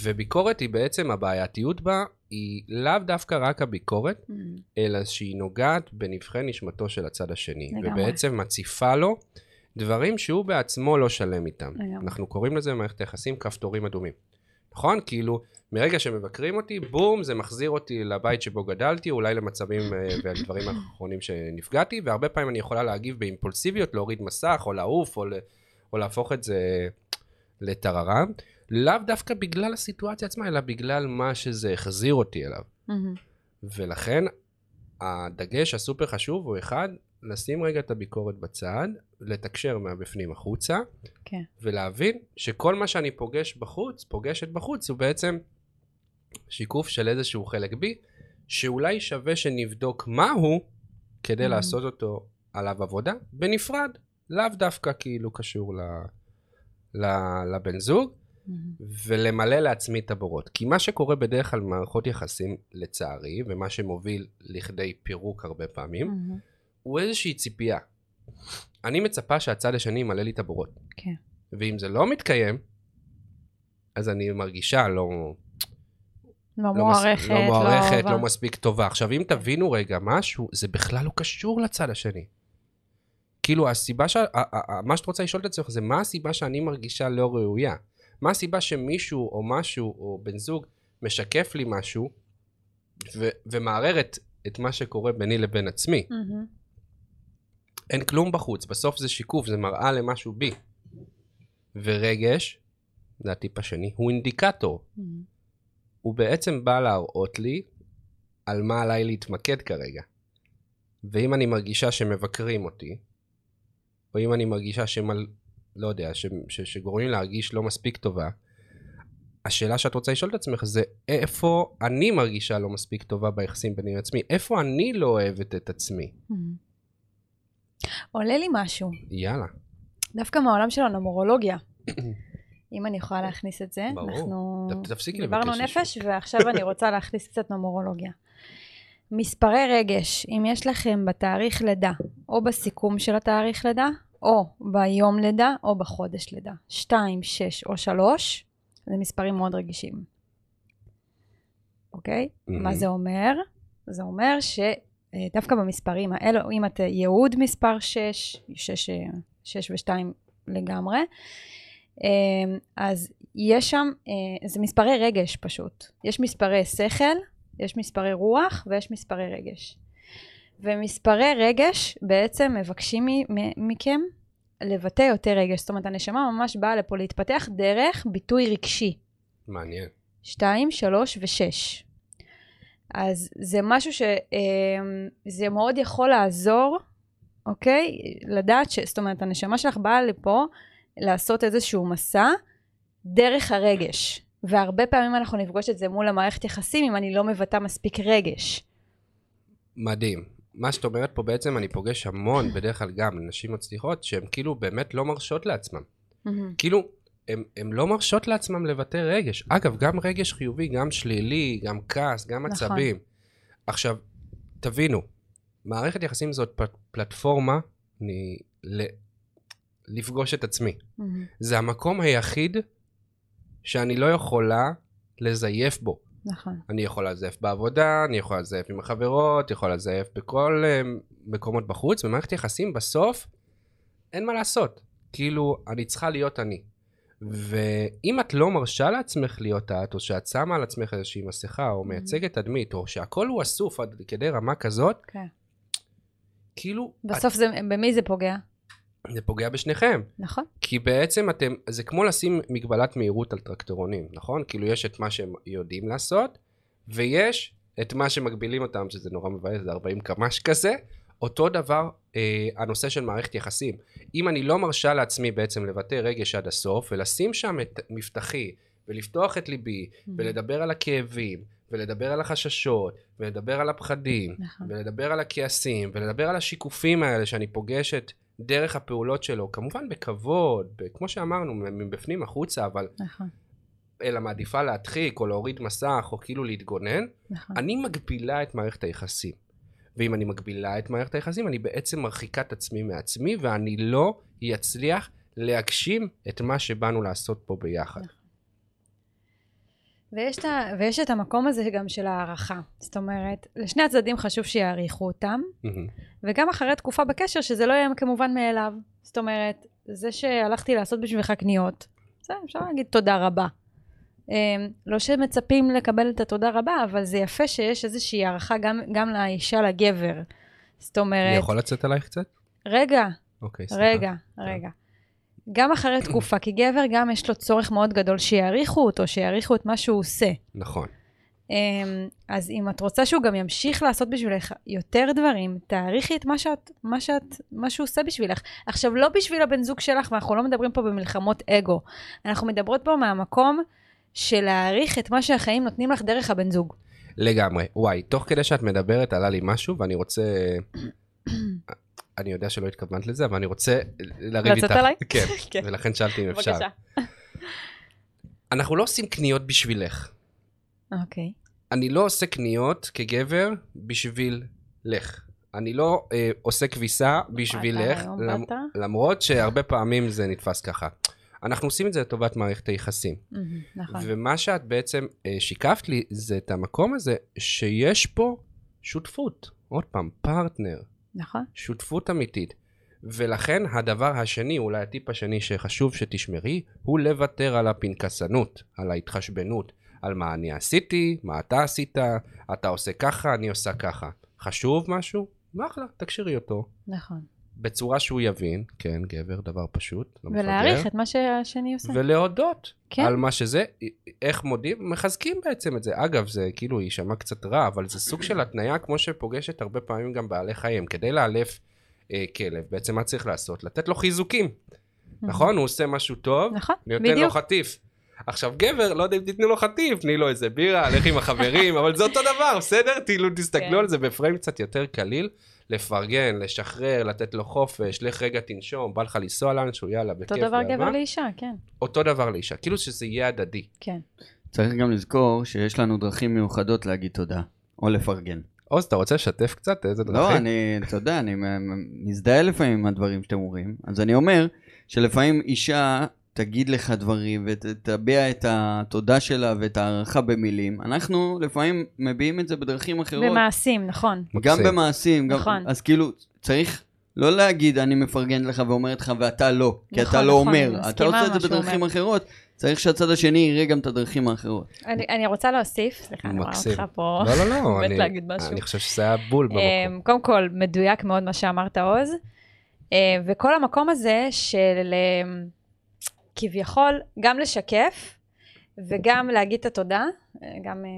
וביקורת היא בעצם, הבעייתיות בה היא לאו דווקא רק הביקורת, Mm, אלא שהיא נוגעת בנבחי נשמתו של הצד השני. לגמרי. ובעצם מציפה לו דברים שהוא בעצמו לא שלם איתם. לגמרי. אנחנו קוראים לזה במערכת היחסים כפתורים אדומים. נכון? כאילו, מרגע שמבקרים אותי, בום, זה מחזיר אותי לבית שבו גדלתי, אולי למצבים אה, ולדברים האחרונים שנפגעתי, והרבה פעמים אני יכולה להגיב באימפולסיביות, להוריד מסך, או לעוף, או, או להפוך את זה לטררם. לאו דווקא בגלל הסיטואציה עצמה, אלא בגלל מה שזה החזיר אותי אליו. מהמם. ולכן הדגש הסופר חשוב הוא אחד, לשים רגע את הביקורת בצד, לתקשר מהבפנים החוצה, כן. ולהבין שכל מה שאני פוגש בחוץ, פוגשת בחוץ, הוא בעצם שיקוף של איזשהו חלק בי, שאולי שווה שנבדוק מהו, כדי Mhm. לעשות אותו עליו עבודה, בנפרד, לאו דווקא כאילו קשור ל, ל, לבן זוג. מהמם. ולמלא לעצמי את הבורות. כי מה שקורה בדרך כלל במערכות יחסים, לצערי, ומה שמוביל לכדי פירוק הרבה פעמים, מהמם. הוא איזושהי ציפייה. אני מצפה שהצד השני ימלא לי את הבורות. כן. ואם זה לא מתקיים, אז אני מרגישה לא, לא לא, מוערכת, מס, לא מוערכת, אהובה. לא מספיק טובה. עכשיו, אם תבינו רגע משהו, זה בכלל לא קשור לצד השני. כאילו, הסיבה ש... מה שאת רוצה לשאול את עצמך זה מה הסיבה שאני מרגישה לא ראויה? מה הסיבה שמישהו או משהו או בן זוג משקף לי משהו ו- ומערער את, את מה שקורה ביני לבין עצמי. מהמם. אין כלום בחוץ, בסוף זה שיקוף, זה מראה למשהו בי. ורגש, זה הטיפ השני, הוא אינדיקטור. מהמם. הוא בעצם בא להראות לי על מה עליי להתמקד כרגע. ואם אני מרגישה שמבקרים אותי, או אם אני מרגישה שמל... לא יודע, ש... ש... שגורמים להרגיש לא מספיק טובה, השאלה שאת רוצה לשאול את עצמך זה איפה אני מרגישה לא מספיק טובה ביחסים ביני לעצמי? איפה אני לא אוהבת את עצמי? מהמם. עולה לי משהו, יאללה. דווקא מהעולם של הנומרולוגיה. *coughs* אם אני יכולה להכניס את זה, ברור. אנחנו תפסיקי דיברנו נפש, ועכשיו אני רוצה *laughs* להכניס קצת נומרולוגיה. מספרי רגש, אם יש לכם בתאריך לידה, או בסיכום של התאריך לידה, או ביום לידה, או בחודש לידה. 2, 6 או 3, זה מספרים מאוד רגישים. אוקיי? מהמם. מה זה אומר? זה אומר שדווקא במספרים האלו, אם את ייעוד מספר 6, 6, 6 ו-2 לגמרי, אה, אז יש שם, אה, זה מספרי רגש פשוט. יש מספרי שכל, יש מספרי רוח ויש מספרי רגש. ומספרי רגש בעצם מבקשים מכם לבטא יותר רגש. זאת אומרת, הנשמה ממש באה לפה להתפתח דרך ביטוי רגשי. מעניין. 2, 3 ו-6. אז זה משהו שזה מאוד יכול לעזור, אוקיי? לדעת ש... זאת אומרת, הנשמה שלך באה לפה לעשות איזשהו מסע דרך הרגש. והרבה פעמים אנחנו נפגוש את זה מול המערכת יחסים אם אני לא מבטא מספיק רגש. מדהים. מה שאת אומרת פה בעצם אני פוגש המון, *laughs* בדרך כלל גם נשים מצליחות, שהן כאילו באמת לא מרשות לעצמן. כאילו, הן לא מרשות לעצמן לבטא רגש. אגב, גם רגש חיובי, גם שלילי, גם כעס, גם נכון. עצבים. עכשיו, תבינו, מערכת יחסים זאת פלטפורמה אני, לפגוש את עצמי. זה המקום היחיד שאני לא יכולה לזייף בו. נכון. אני יכול לזייף בעבודה, אני יכול לזייף עם החברות, יכול לזייף בכל um, מקומות בחוץ, במערכת יחסים בסוף אין מה לעשות. כאילו, אני צריכה להיות אני. ואם את לא מרשה לעצמך להיות את, או שאת שמה על עצמך איזושהי מסכה, או מייצגת תדמית, או שהכל הוא אסוף עד כדי רמה כזאת, כן. כאילו, בסוף זה, במי זה פוגע? זה פוגע בשניכם. נכון. כי בעצם אתם, זה כמו לשים מגבלת מהירות על טרקטורונים, נכון? כאילו יש את מה שהם יודעים לעשות, ויש את מה שמגבילים אותם, שזה נורא מבאס, זה 40 קמ"ש כזה. אותו דבר אה, הנושא של מערכת יחסים. אם אני לא מרשה לעצמי בעצם לבטא רגש עד הסוף, ולשים שם את מבטחי, ולפתוח את ליבי, ולדבר על הכאבים, ולדבר על החששות, ולדבר על הפחדים, נכון. ולדבר על הכעסים, ולדבר על השיקופים האלה שאני פוגשת דרך הפעולות שלו, כמובן בכבוד, כמו שאמרנו, מבפנים החוצה, אבל נכון. אלא מעדיפה להדחיק, או להוריד מסך, או כאילו להתגונן, נכון. אני מגבילה את מערכת היחסים. ואם אני מגבילה את מערכת היחסים, אני בעצם מרחיקה את עצמי מעצמי, ואני לא אצליח להגשים את מה שבאנו לעשות פה ביחד. ויש את, ה- ויש את המקום הזה גם של הערכה. זאת אומרת, לשני הצדדים חשוב שיעריכו אותם, מהמם. וגם אחרי תקופה בקשר, שזה לא יהיה כמובן מאליו. זאת אומרת, זה שהלכתי לעשות בשבילך קניות, זה אפשר להגיד תודה רבה. אמ, לא שמצפים לקבל את התודה רבה, אבל זה יפה שיש איזושהי הערכה גם, גם לאישה לגבר. זאת אני אומרת, יכול לצאת עלייך קצת? רגע, אוקיי, סליחה. רגע, רגע. גם אחרי תקופה, כי גבר גם יש לו צורך מאוד גדול שיעריכו אותו, שיעריכו את מה שהוא עושה. נכון. אמ, אז אם את רוצה שהוא גם ימשיך לעשות בשבילך יותר דברים, תעריכי את מה שאת, מה שאת, מה שהוא עושה בשבילך. עכשיו, לא בשביל הבן זוג שלך, ואנחנו לא מדברים פה במלחמות אגו. אנחנו מדברות פה מהמקום של להעריך את מה שהחיים נותנים לך דרך הבן זוג. לגמרי. וואי, תוך כדי שאת מדברת עלה לי משהו, ואני רוצה... אני יודע שלא התכוונת לזה, אבל אני רוצה לריב איתך. לצאת עליי? כן, *laughs* כן. ולכן שאלתי אם אפשר. בבקשה. אנחנו לא עושים קניות בשבילך. אוקיי. אני לא עושה קניות כגבר בשביל לך. אני לא אה, עושה כביסה בשבילך, למ-? למרות שהרבה פעמים זה נתפס ככה. אנחנו עושים את זה לטובת מערכת היחסים. מהמם, נכון. ומה שאת בעצם אה, שיקפת לי זה את המקום הזה שיש פה שותפות. עוד פעם, פרטנר, נכון. שותפות אמיתית. ולכן הדבר השני, אולי הטיפ השני שחשוב שתשמרי, הוא לוותר על הפנקסנות, על ההתחשבנות, על מה אני עשיתי, מה אתה עשית, אתה עושה ככה, אני עושה ככה. חשוב משהו, אחלה, תקשירי אותו. נכון. בצורה שהוא יבין, כן, גבר, דבר פשוט, לא ולהעריך. את מה שהשני עושה. ולהודות כן. על מה שזה, איך מודים, מחזקים בעצם את זה. אגב, זה כאילו יישמע קצת רע, אבל זה סוג של התניה כמו שפוגשת הרבה פעמים גם בעלי חיים. כדי לאלף אה, כלב, בעצם מה צריך לעשות? לתת לו חיזוקים, נכון? הוא עושה משהו טוב, נכון, אני נותן לו בדיוק. חטיף. עכשיו גבר, לא יודע אם תיתנו לו חטיף, תני לו איזה בירה, לך עם החברים, אבל זה אותו דבר, בסדר? כאילו, תסתכלו כן. על זה בפריים קצת יותר קליל, לפרגן, לשחרר, לתת לו חופש, לך רגע תנשום, בא לך לנסוע לאנשהו, יאללה, בכיף, אותו דבר. גבר לאישה, כן. אותו דבר לאישה, כאילו שזה יהיה הדדי. כן. צריך גם לזכור שיש לנו דרכים מיוחדות להגיד תודה, או לפרגן. עוז, אתה רוצה לשתף קצת איזה דרכים? לא, אני, אתה יודע, אני מזדהה לפעמים עם הדברים שאתם אומרים, אז אני אומר שלפעמים אישה תגיד לך דברים ותביע את התודה שלה ואת ההערכה במילים. אנחנו לפעמים מביעים את זה בדרכים אחרות. במעשים, נכון. גם מקסים. במעשים, גם, נכון. אז כאילו צריך לא להגיד אני מפרגן לך ואומרת לך ואתה לא, כי נכון, אתה לא נכון, אני אומר, אתה עושה את זה בדרכים אומר. אחרות, צריך שהצד השני יראה גם את הדרכים האחרות. אני, אני רוצה להוסיף, סליחה, אני רואה. אותך פה. לא, לא, לא, *laughs* אני- להגיד משהו. אני חושב שזה היה בול במקום. אמ, קודם כל, מדויק מאוד מה שאמרת, עוז. אמ, וכל המקום הזה של אמ, כביכול גם לשקף וגם להגיד את התודה, אה, גם אה,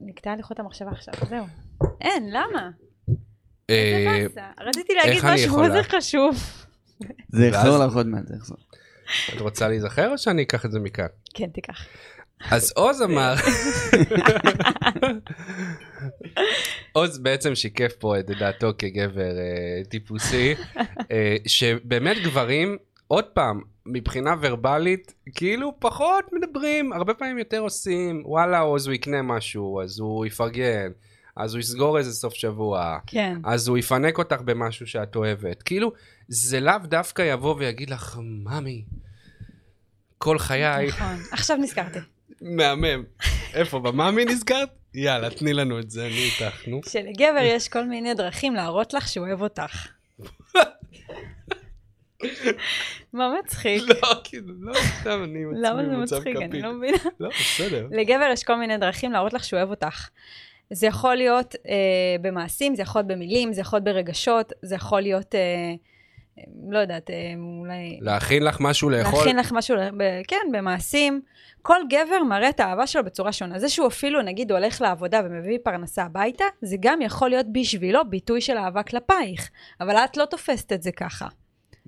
נקטעה לי חוט המחשבה עכשיו, זהו. אין, למה? אה, איזה באסה. רציתי להגיד משהו, מה? זה חשוב? זה יחזור לך עוד מעט, זה יחזור. את רוצה להיזכר או שאני אקח את זה מכאן? כן, תיקח. אז עוז אמר, *laughs* עוז בעצם שיקף פה את דעתו כגבר טיפוסי, שבאמת גברים, עוד פעם, מבחינה ורבלית, כאילו פחות מדברים, הרבה פעמים יותר עושים, וואלה, עוז הוא יקנה משהו, אז הוא יפרגן, אז הוא יסגור איזה סוף שבוע, כן. אז הוא יפנק אותך במשהו שאת אוהבת. כאילו, זה לאו דווקא יבוא ויגיד לך, ממי, כל חיי, נכון. עכשיו נזכרתי. מהמם. איפה, במאמי נזכרת? יאללה, תני לנו את זה, אני איתך, נו. שלגבר יש כל מיני דרכים להראות לך שהוא אוהב אותך. מה מצחיק? לא, כאילו, לא, סתם, אני עם למה עצמי זה במצב מצחיק? אני כפית. לא מבינה. לא, בסדר. לגבר יש כל מיני דרכים להראות לך שהוא אוהב אותך. זה יכול להיות אה, במעשים, זה יכול להיות במילים, זה יכול להיות ברגשות, זה יכול להיות, אה, אה, לא יודעת, אה, אולי... להכין לך משהו לאכול, להכין לך משהו, ב- כן, במעשים. כל גבר מראה את האהבה שלו בצורה שונה. זה שהוא אפילו, נגיד, הולך לעבודה ומביא פרנסה הביתה, זה גם יכול להיות בשבילו ביטוי של אהבה כלפייך. אבל את לא תופסת את זה ככה.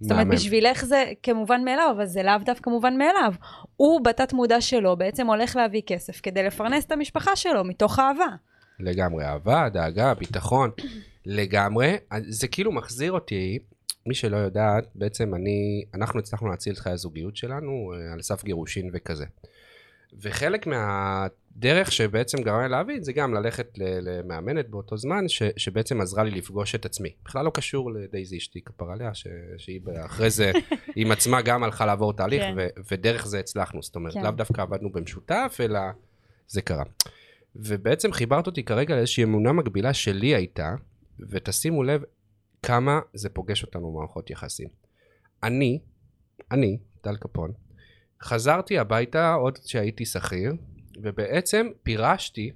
זאת אומרת. בשבילך זה כמובן מאליו, אבל זה לאו דווקא מובן מאליו. הוא, בתת מודע שלו, בעצם הולך להביא כסף כדי לפרנס את המשפחה שלו, מתוך אהבה. לגמרי, אהבה, דאגה, ביטחון, *clears throat* לגמרי. זה כאילו מחזיר אותי, מי שלא יודעת, בעצם אני, אנחנו הצלחנו להציל את חיי הזוגיות שלנו אה, על סף גירושין וכזה. וחלק מהדרך שבעצם גרם לי להבין זה גם ללכת למאמנת באותו זמן ש, שבעצם עזרה לי לפגוש את עצמי. בכלל לא קשור לדייזי אשתי כפר עליה, ש, שהיא אחרי זה *laughs* עם עצמה גם הלכה לעבור תהליך כן. ו, ודרך זה הצלחנו. זאת אומרת, כן. לאו דווקא עבדנו במשותף אלא זה קרה. ובעצם חיברת אותי כרגע לאיזושהי אמונה מקבילה שלי הייתה, ותשימו לב כמה זה פוגש אותנו במערכות יחסים. אני, אני, טל קפון, חזרתי הביתה עוד כשהייתי שכיר, ובעצם פירשתי,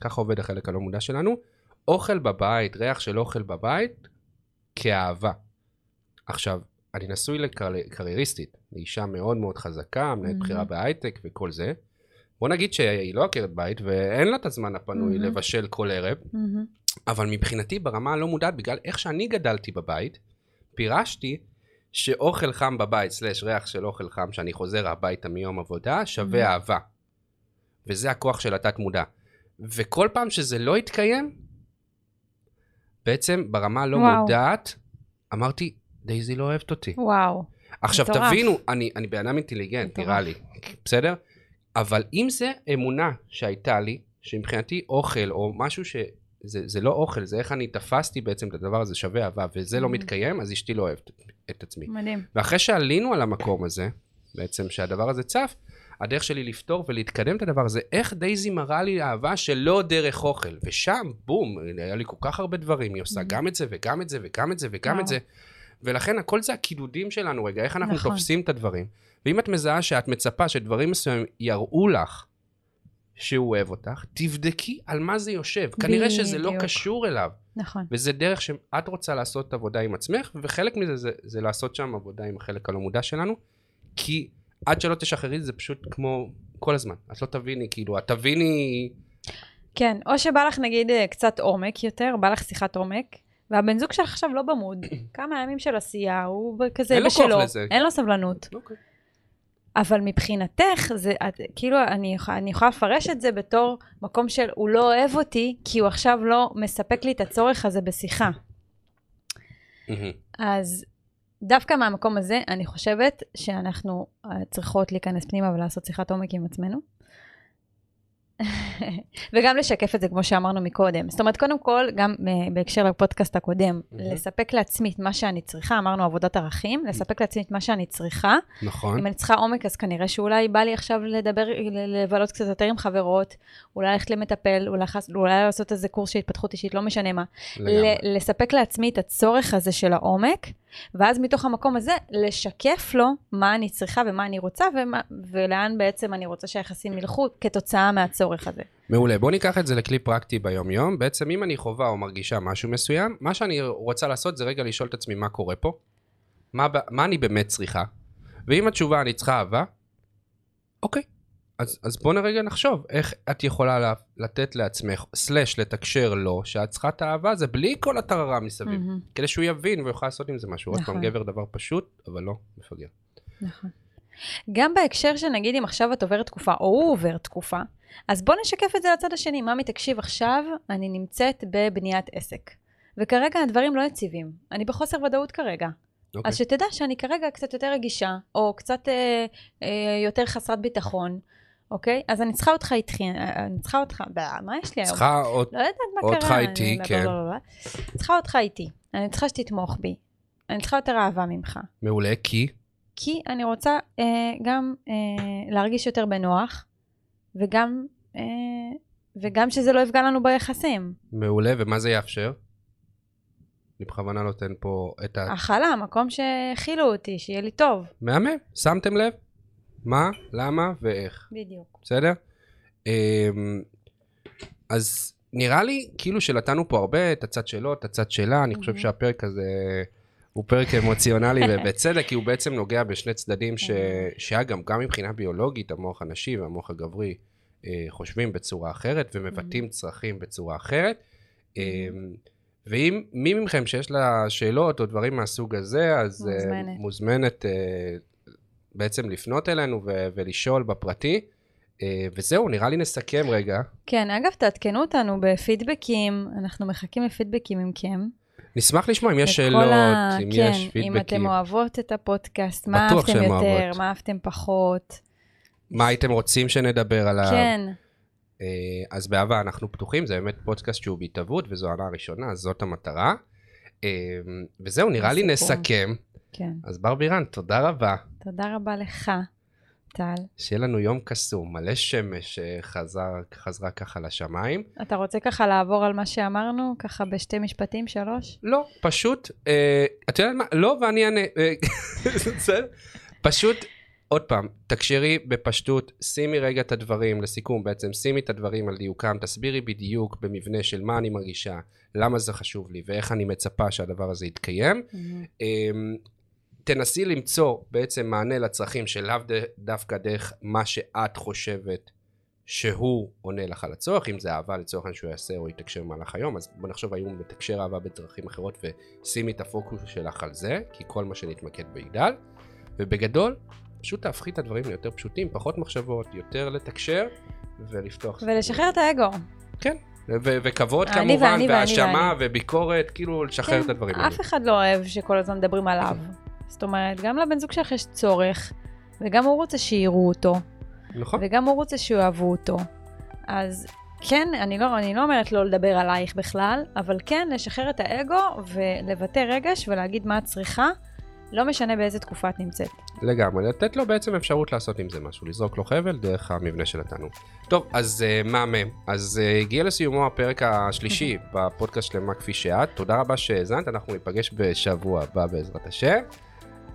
ככה עובד החלק הלא מודע שלנו, אוכל בבית, ריח של אוכל בבית, כאהבה. עכשיו, אני נשוי לקרייריסטית, לאישה מאוד מאוד חזקה, מנהלת מהמם. בכירה בהייטק וכל זה. בוא נגיד שהיא לא עקרת בית ואין לה את הזמן הפנוי מהמם. לבשל כל ערב, אבל מבחינתי ברמה הלא מודעת, בגלל איך שאני גדלתי בבית, פירשתי שאוכל חם בבית, סלש ריח של אוכל חם, שאני חוזר הביתה מיום עבודה, שווה Mhm. אהבה. וזה הכוח של התת מודע. וכל פעם שזה לא התקיים, בעצם ברמה הלא וואו. מודעת, אמרתי, דייזי לא אוהבת אותי. וואו. עכשיו מטורף. תבינו, אני, אני בן אדם אינטליגנט, מטורף. נראה לי, בסדר? אבל אם זה אמונה שהייתה לי, שמבחינתי אוכל או משהו ש... זה, זה לא אוכל, זה איך אני תפסתי בעצם את הדבר הזה שווה אהבה, וזה לא Mhm. מתקיים, אז אשתי לא אוהבת את עצמי. מדהים. ואחרי שעלינו על המקום הזה, בעצם שהדבר הזה צף, הדרך שלי לפתור ולהתקדם את הדבר הזה, איך דייזי מראה לי אהבה שלא דרך אוכל. ושם, בום, היה לי כל כך הרבה דברים, היא עושה Mhm. גם את זה וגם את זה וגם את זה וגם את. זה. ולכן הכל זה הקידודים שלנו רגע, איך אנחנו נכון. תופסים את הדברים. ואם את מזהה שאת מצפה שדברים מסוימים יראו לך שהוא אוהב אותך, תבדקי על מה זה יושב. כנראה שזה לא. קשור אליו. נכון. וזה דרך שאת רוצה לעשות עבודה עם עצמך, וחלק מזה זה, זה לעשות שם עבודה עם החלק הלא מודע שלנו, כי עד שלא תשחררי זה פשוט כמו כל הזמן. את לא תביני, כאילו, את תביני... כן, או שבא לך נגיד אה, קצת עומק יותר, בא לך שיחת עומק, והבן זוג שלך עכשיו לא במוד. *coughs* כמה ימים של עשייה, הוא כזה אין לו כוח בשלו, לזה. אין לו סבלנות. אוקיי. אבל מבחינתך, זה, את, כאילו, אני, אני יכולה לפרש את זה בתור מקום של הוא לא אוהב אותי, כי הוא עכשיו לא מספק לי את הצורך הזה בשיחה. מהמם. אז דווקא מהמקום הזה, אני חושבת שאנחנו אה, צריכות להיכנס פנימה ולעשות שיחת עומק עם עצמנו. *laughs* וגם לשקף את זה כמו שאמרנו מקודם. זאת אומרת, קודם כל, גם אה, בהקשר לפודקאסט הקודם, מהמם. לספק לעצמי את מה שאני צריכה, אמרנו עבודת ערכים, לספק לעצמי את מה שאני צריכה. נכון. אם אני צריכה עומק, אז כנראה שאולי בא לי עכשיו לדבר, לבלות קצת יותר עם חברות, אולי ללכת למטפל, אולי, אולי לעשות איזה קורס של התפתחות אישית, לא משנה מה. ל- לספק לעצמי את הצורך הזה של העומק, ואז מתוך המקום הזה, לשקף לו מה אני צריכה ומה אני רוצה, ומה, ולאן בעצם אני רוצה שהיחסים ילכו כתוצאה מהצורך הזה. מעולה, בוא ניקח את זה לכלי פרקטי ביום יום. בעצם אם אני חווה או מרגישה משהו מסוים, מה שאני רוצה לעשות זה רגע לשאול את עצמי מה קורה פה, מה, מה אני באמת צריכה, ואם התשובה אני צריכה אהבה, אוקיי. אז, אז בוא נרגע נחשוב איך את יכולה לה, לתת לעצמך, סלאש לתקשר לו, שאת צריכה את האהבה הזה בלי כל הטררה מסביב, מהמם, כדי שהוא יבין ויוכל לעשות עם זה משהו. עוד פעם, נכון. גבר דבר פשוט, אבל לא מפגר. נכון. גם בהקשר שנגיד אם עכשיו את עוברת תקופה, או הוא עובר תקופה, אז בוא נשקף את זה לצד השני. ממי, תקשיב, עכשיו אני נמצאת בבניית עסק. וכרגע הדברים לא יציבים. אני בחוסר ודאות כרגע. אוקיי. אז שתדע שאני כרגע קצת יותר רגישה, או קצת אה, אה, יותר חסרת ביטחון, אוקיי? אז אני צריכה אותך איתכי, אה, אני צריכה אותך, מה יש לי היום? צריכה עוד... לא יודעת מה אותך קרה. איתי, כן. לא, לא, לא, לא. צריכה אותך איתי. אני צריכה שתתמוך בי. אני צריכה יותר אהבה ממך. מעולה, כי... כי אני רוצה אה, גם אה, להרגיש יותר בנוח, וגם, אה, וגם שזה לא יפגע לנו ביחסים. מעולה, ומה זה יאפשר? אני בכוונה נותן פה את ה... הכלה, מקום שהכילו אותי, שיהיה לי טוב. מהמם, שמתם לב? מה, למה ואיך, בדיוק. בסדר? אמ, אז נראה לי כאילו שנתנו פה הרבה, את הצד שלו, את הצד שלה, אני חושב. שהפרק הזה הוא פרק אמוציונלי *laughs* ובצדק, כי הוא בעצם נוגע בשני צדדים ש... שאגב, גם מבחינה ביולוגית, המוח הנשי והמוח הגברי אה, חושבים בצורה אחרת ומבטאים צרכים בצורה אחרת. אמ, ואם מי מכם שיש לה שאלות או דברים מהסוג הזה, אז אה, מוזמנת. מוזמנת אה, בעצם לפנות אלינו ו- ולשאול בפרטי. אה, וזהו, נראה לי נסכם רגע. כן, אגב, תעדכנו אותנו בפידבקים, אנחנו מחכים לפידבקים מכם. נשמח לשמוע אם יש שאלות, ה- אם כן, יש אם פידבקים, אתם אוהבות את הפודקאסט, מה אהבתם יותר, אוהבות. מה אהבתם פחות. מה הייתם רוצים שנדבר עליו. כן, אה, אז באהבה אנחנו פתוחים, זה באמת פודקאסט שהוא בהתהוות וזו העונה הראשונה, זאת המטרה. אה, וזהו, נראה לי. נסכם. כן. אז בר בירן, תודה רבה. תודה רבה לך, טל. שיהיה לנו יום קסום, מלא שמש שחזר, חזרה ככה לשמיים. אתה רוצה ככה לעבור על מה שאמרנו, ככה בשתי משפטים, שלוש? לא, פשוט, אה, את יודעת מה? לא, ואני אענה. אה? *laughs* פשוט, עוד פעם, תקשרי בפשטות, שימי רגע את הדברים, לסיכום בעצם, שימי את הדברים על דיוקם, תסבירי בדיוק במבנה של מה אני מרגישה, למה זה חשוב לי ואיך אני מצפה שהדבר הזה יתקיים. אמ, תנסי למצוא בעצם מענה לצרכים שלאו דווקא דרך מה שאת חושבת שהוא עונה לך על הצורך, אם זה אהבה לצורך העניין שהוא יעשה או יתקשר במהלך היום, אז בוא נחשוב האם הוא מתקשר אהבה בדרכים אחרות ושימי את הפוקוס שלך על זה, כי כל מה שנתמקד ביגדל, ובגדול, פשוט תהפכי את הדברים ליותר פשוטים, פחות מחשבות, יותר לתקשר ולפתוח. ולשחרר את האגו. כן, ו- וכבוד אני כמובן, והאשמה. וביקורת, כאילו לשחרר את הדברים האלה. אף אחד לא אוהב שכל הזמן מדברים עליו. זאת אומרת, גם לבן זוג שלך יש צורך, וגם הוא רוצה שיראו אותו, נכון. וגם הוא רוצה שיאהבו אותו. אז כן, אני לא, אני לא אומרת לא לדבר עלייך בכלל, אבל כן, לשחרר את האגו ולבטא רגש ולהגיד מה את צריכה, לא משנה באיזה תקופה את נמצאת. לגמרי, לתת לו בעצם אפשרות לעשות עם זה משהו, לזרוק לו חבל דרך המבנה של התנור. טוב, אז uh, מהמם. אז uh, הגיע לסיומו הפרק השלישי בפודקאסט שלמה כפי שאת. תודה רבה שהאזנת, אנחנו ניפגש בשבוע הבא בעזרת השם.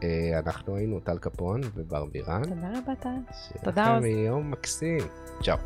אה, אנחנו היינו טל קפון ובר בירן. תודה רבה טל. תודה רבה. שיהיה לכם יום מקסים. צ'או.